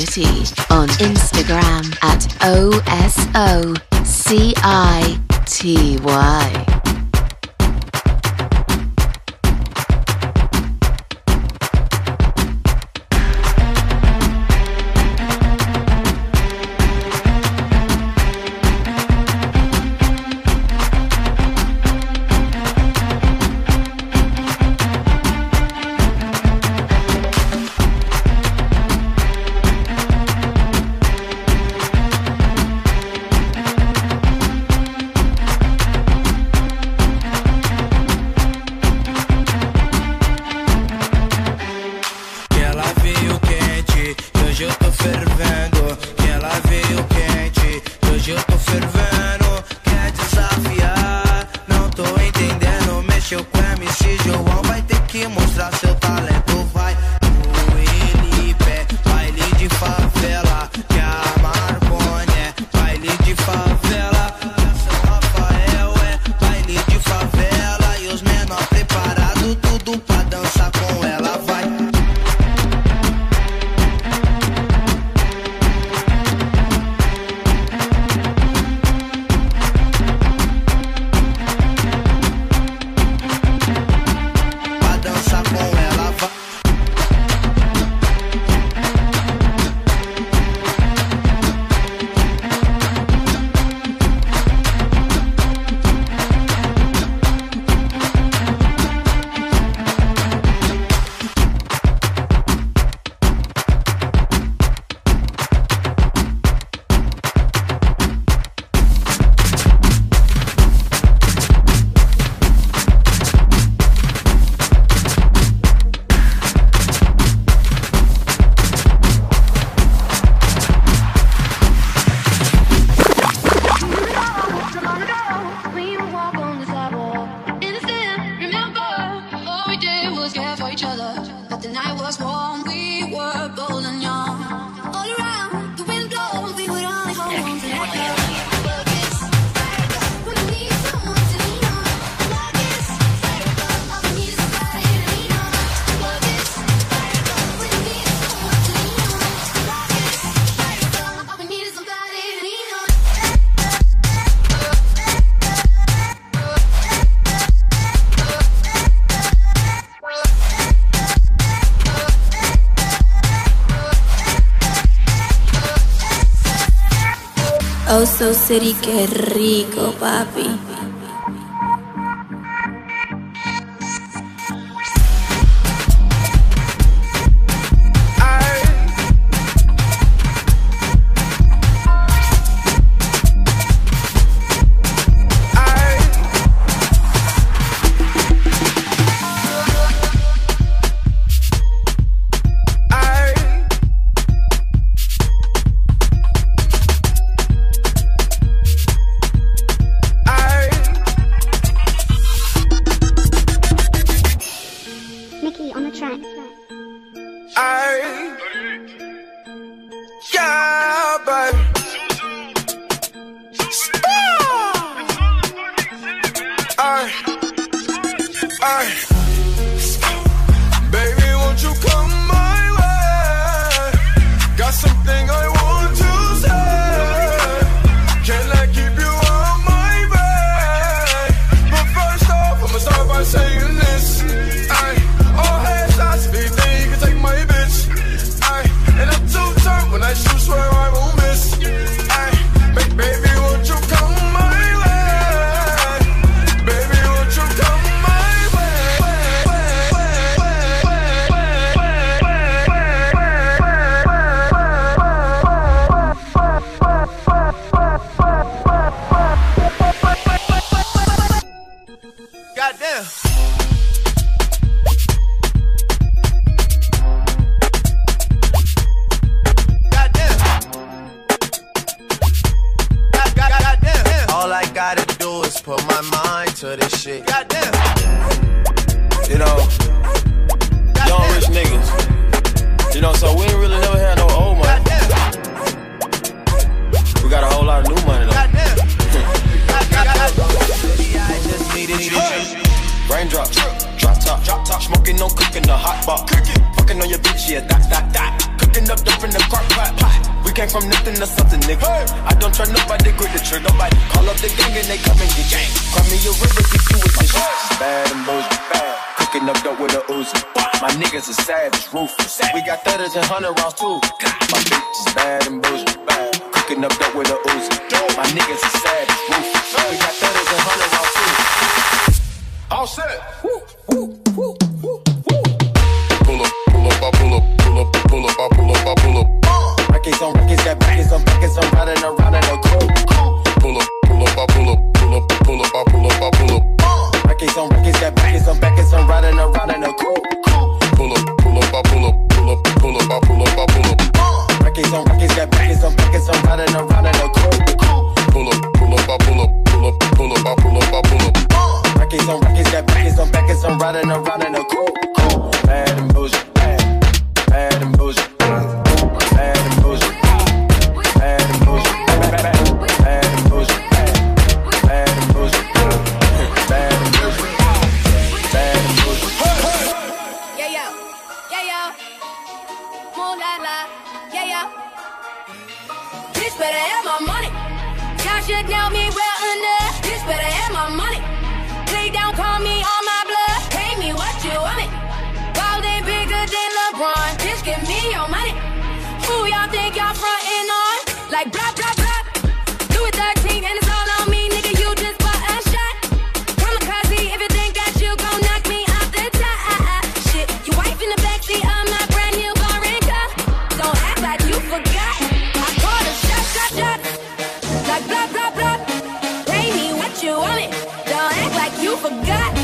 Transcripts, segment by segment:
City on Instagram at OSOCITY. Oso City, qué rico, papi. other niggas. Hey. I don't try nobody, grip the trigger, nobody. Call up the gang and they come and get gang. Cry me a river, get you a tissue. Bad and bullshit, bad. Cooking up dope with a Uzi. My niggas are savage, ruthless. We got thudders and hundred rounds too. My bitch is bad and bullshit, bad. Cooking up dope with a Uzi. My niggas are savage, ruthless. We got thudders and hundred rounds too. All set. Woo, woo, woo, woo, woo. Pull up, pull up, I pull up, pull up, pull up, I pull up, I pull up. Uh. Rockets on rockets got rookies on buckets, I'm riding around in a coupe. Pull up, pull up, I pull up, pull up, pull up, I pull up, I pull up. Rockets on rockets got rookies on buckets, I'm riding around in a coupe. Bitch better have my money. Tasha down me well enough. This better have my money. Play down, call me forgot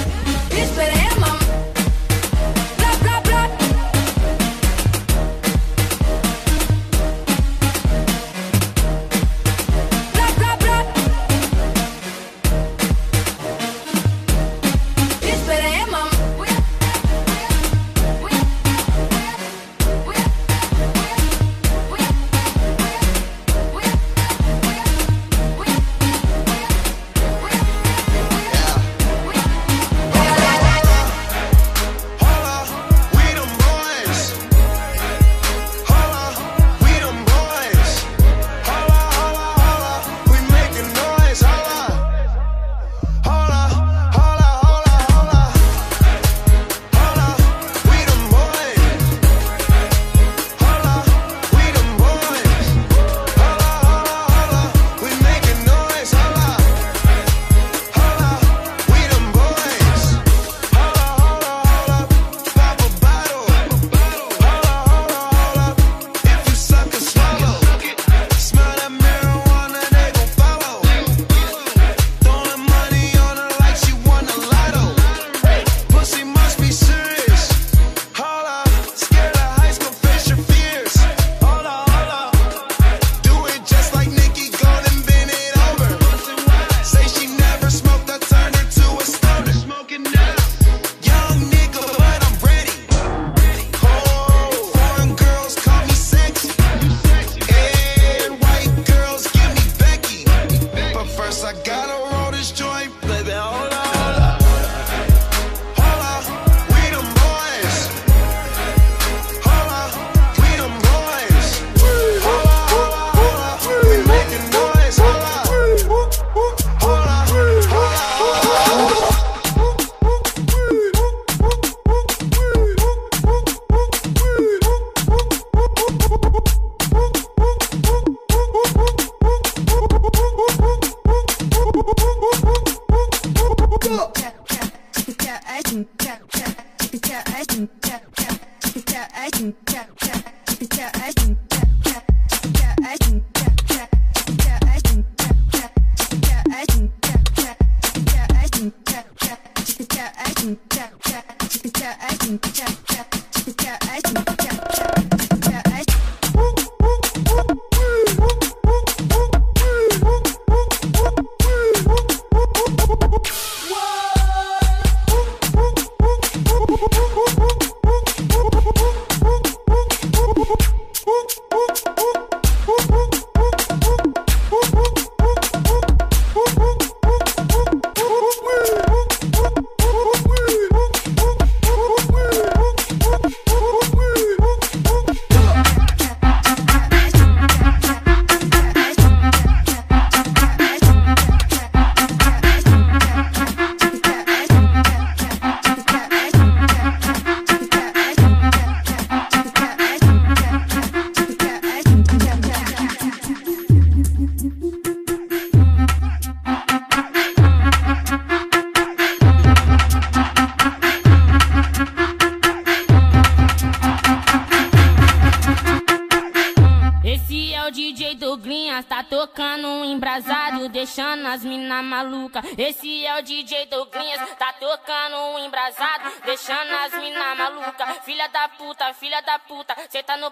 Douglinhas tá tocando um embrasado, deixando as mina maluca. Esse é o DJ Douglinhas, tá tocando um embrasado, deixando as mina maluca. Filha da puta, filha da puta, cê tá no,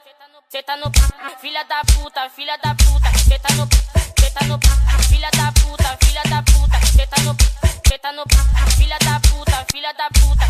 cê tá no, filha da puta, filha da puta, cê tá no, cê tá no, filha da puta, filha da puta, cê tá no, cê tá no, filha da puta, filha da puta,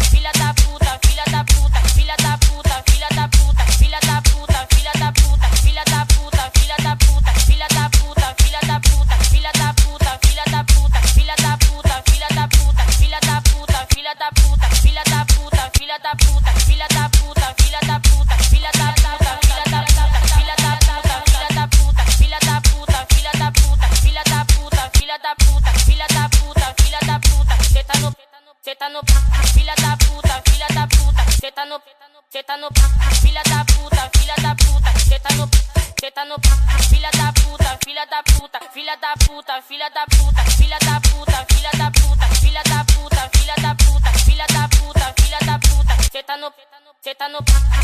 cê tá no,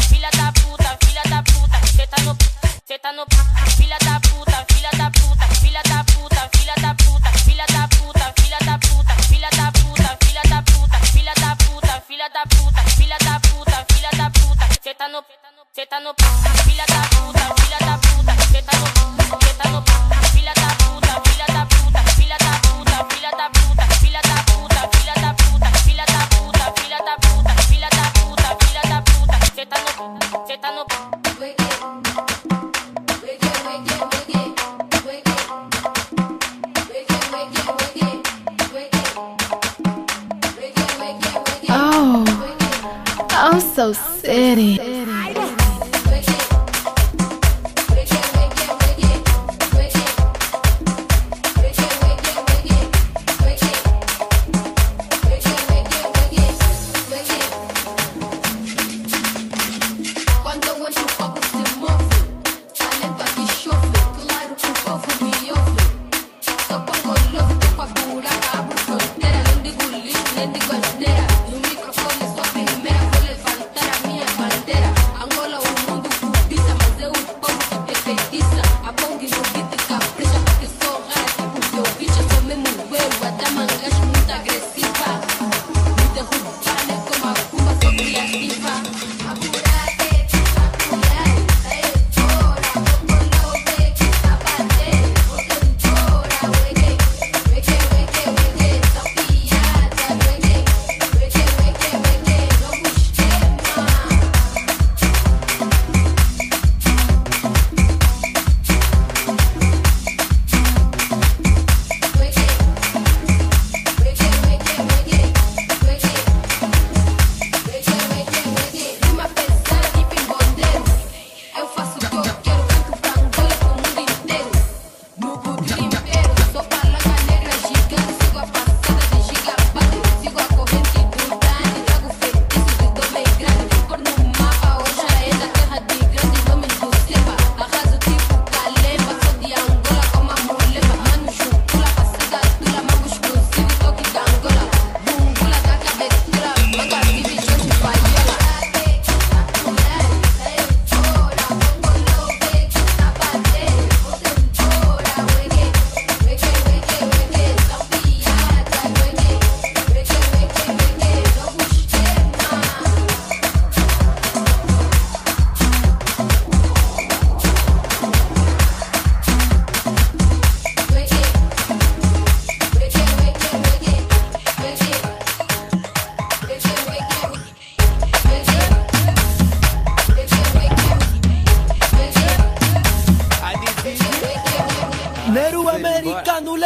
filha da puta, filha da puta, cê tá no, cê tá no, filha da puta, filha da puta, filha da so city.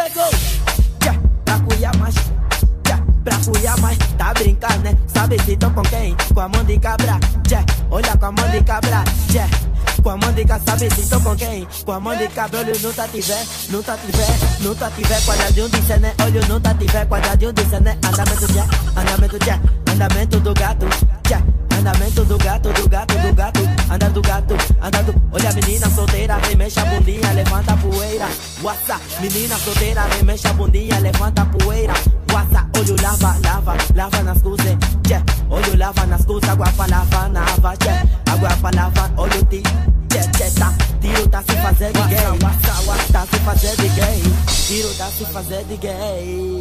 Lego yeah, Pra cuiar mais yeah, Pra cuiar mais Tá brincando, né? Sabe se tô com quem? Com a mão de cabra yeah, Olha com a mão de cabra yeah, Com a mão de cabra Sabe se tô com quem? Com a mão de cabra Olho nunca tiver Nunca tiver Nunca tiver Quadradinho de cené Olho nunca tiver Quadradinho de cené Andamento yeah, Andamento yeah, Andamento do gato yeah, Andamento do gato, do gato, do gato Anda do gato, anda do Olha a menina solteira, remexe a bundinha, levanta a poeira What's Menina solteira, remexe a bundinha, levanta a poeira What's Olho lava, lava, lava nas coisas yeah. Olho lava nas coisas, água pra lavar na água yeah. Água pra lavar, olho ti tchê, tchê, tá. Tiro tá se fazendo de gay. Wassa, tá se fazendo de gay. Tiro tá se fazendo de gay.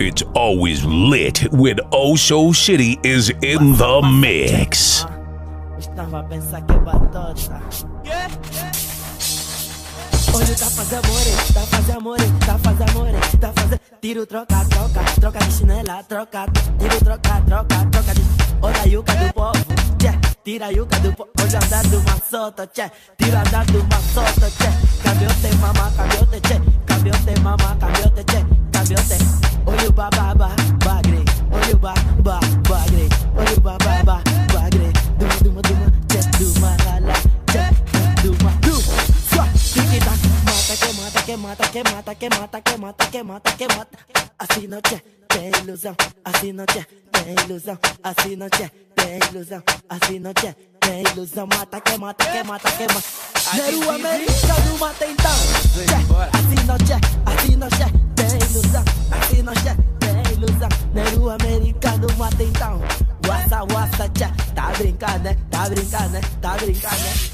It's always lit when Oh City is in the mix. Tá fazendo tá fazendo tá fazendo tá fazendo. Tiro, troca, troca, troca de chinela, troca. Tiro, troca, troca, troca de. Olha a yuca do povo, tchê. Tira a yuca do povo, olha andar do maçota, tchê. Tira andar do maçota, tchê. Cambiote, mama, cambiote, tchê. Cambiote, mama, cambiote, tchê. Olha que mata, que mata, que mata, que mata, que mata. Assim não tchê, tem ilusão. Assim não tchê, tem ilusão. Assim não tchê, tem ilusão. Assim não tchê, tem ilusão. Mata que mata, que mata, que mata. Neru americano mata então. Assim não tchê, assim não tchê, tem ilusão. Assim não tchê, tem ilusão. Neru americano mata então. Wassa, wassa, tchê. Tá brincando, né? Tá brincando, né? Tá brincando, né?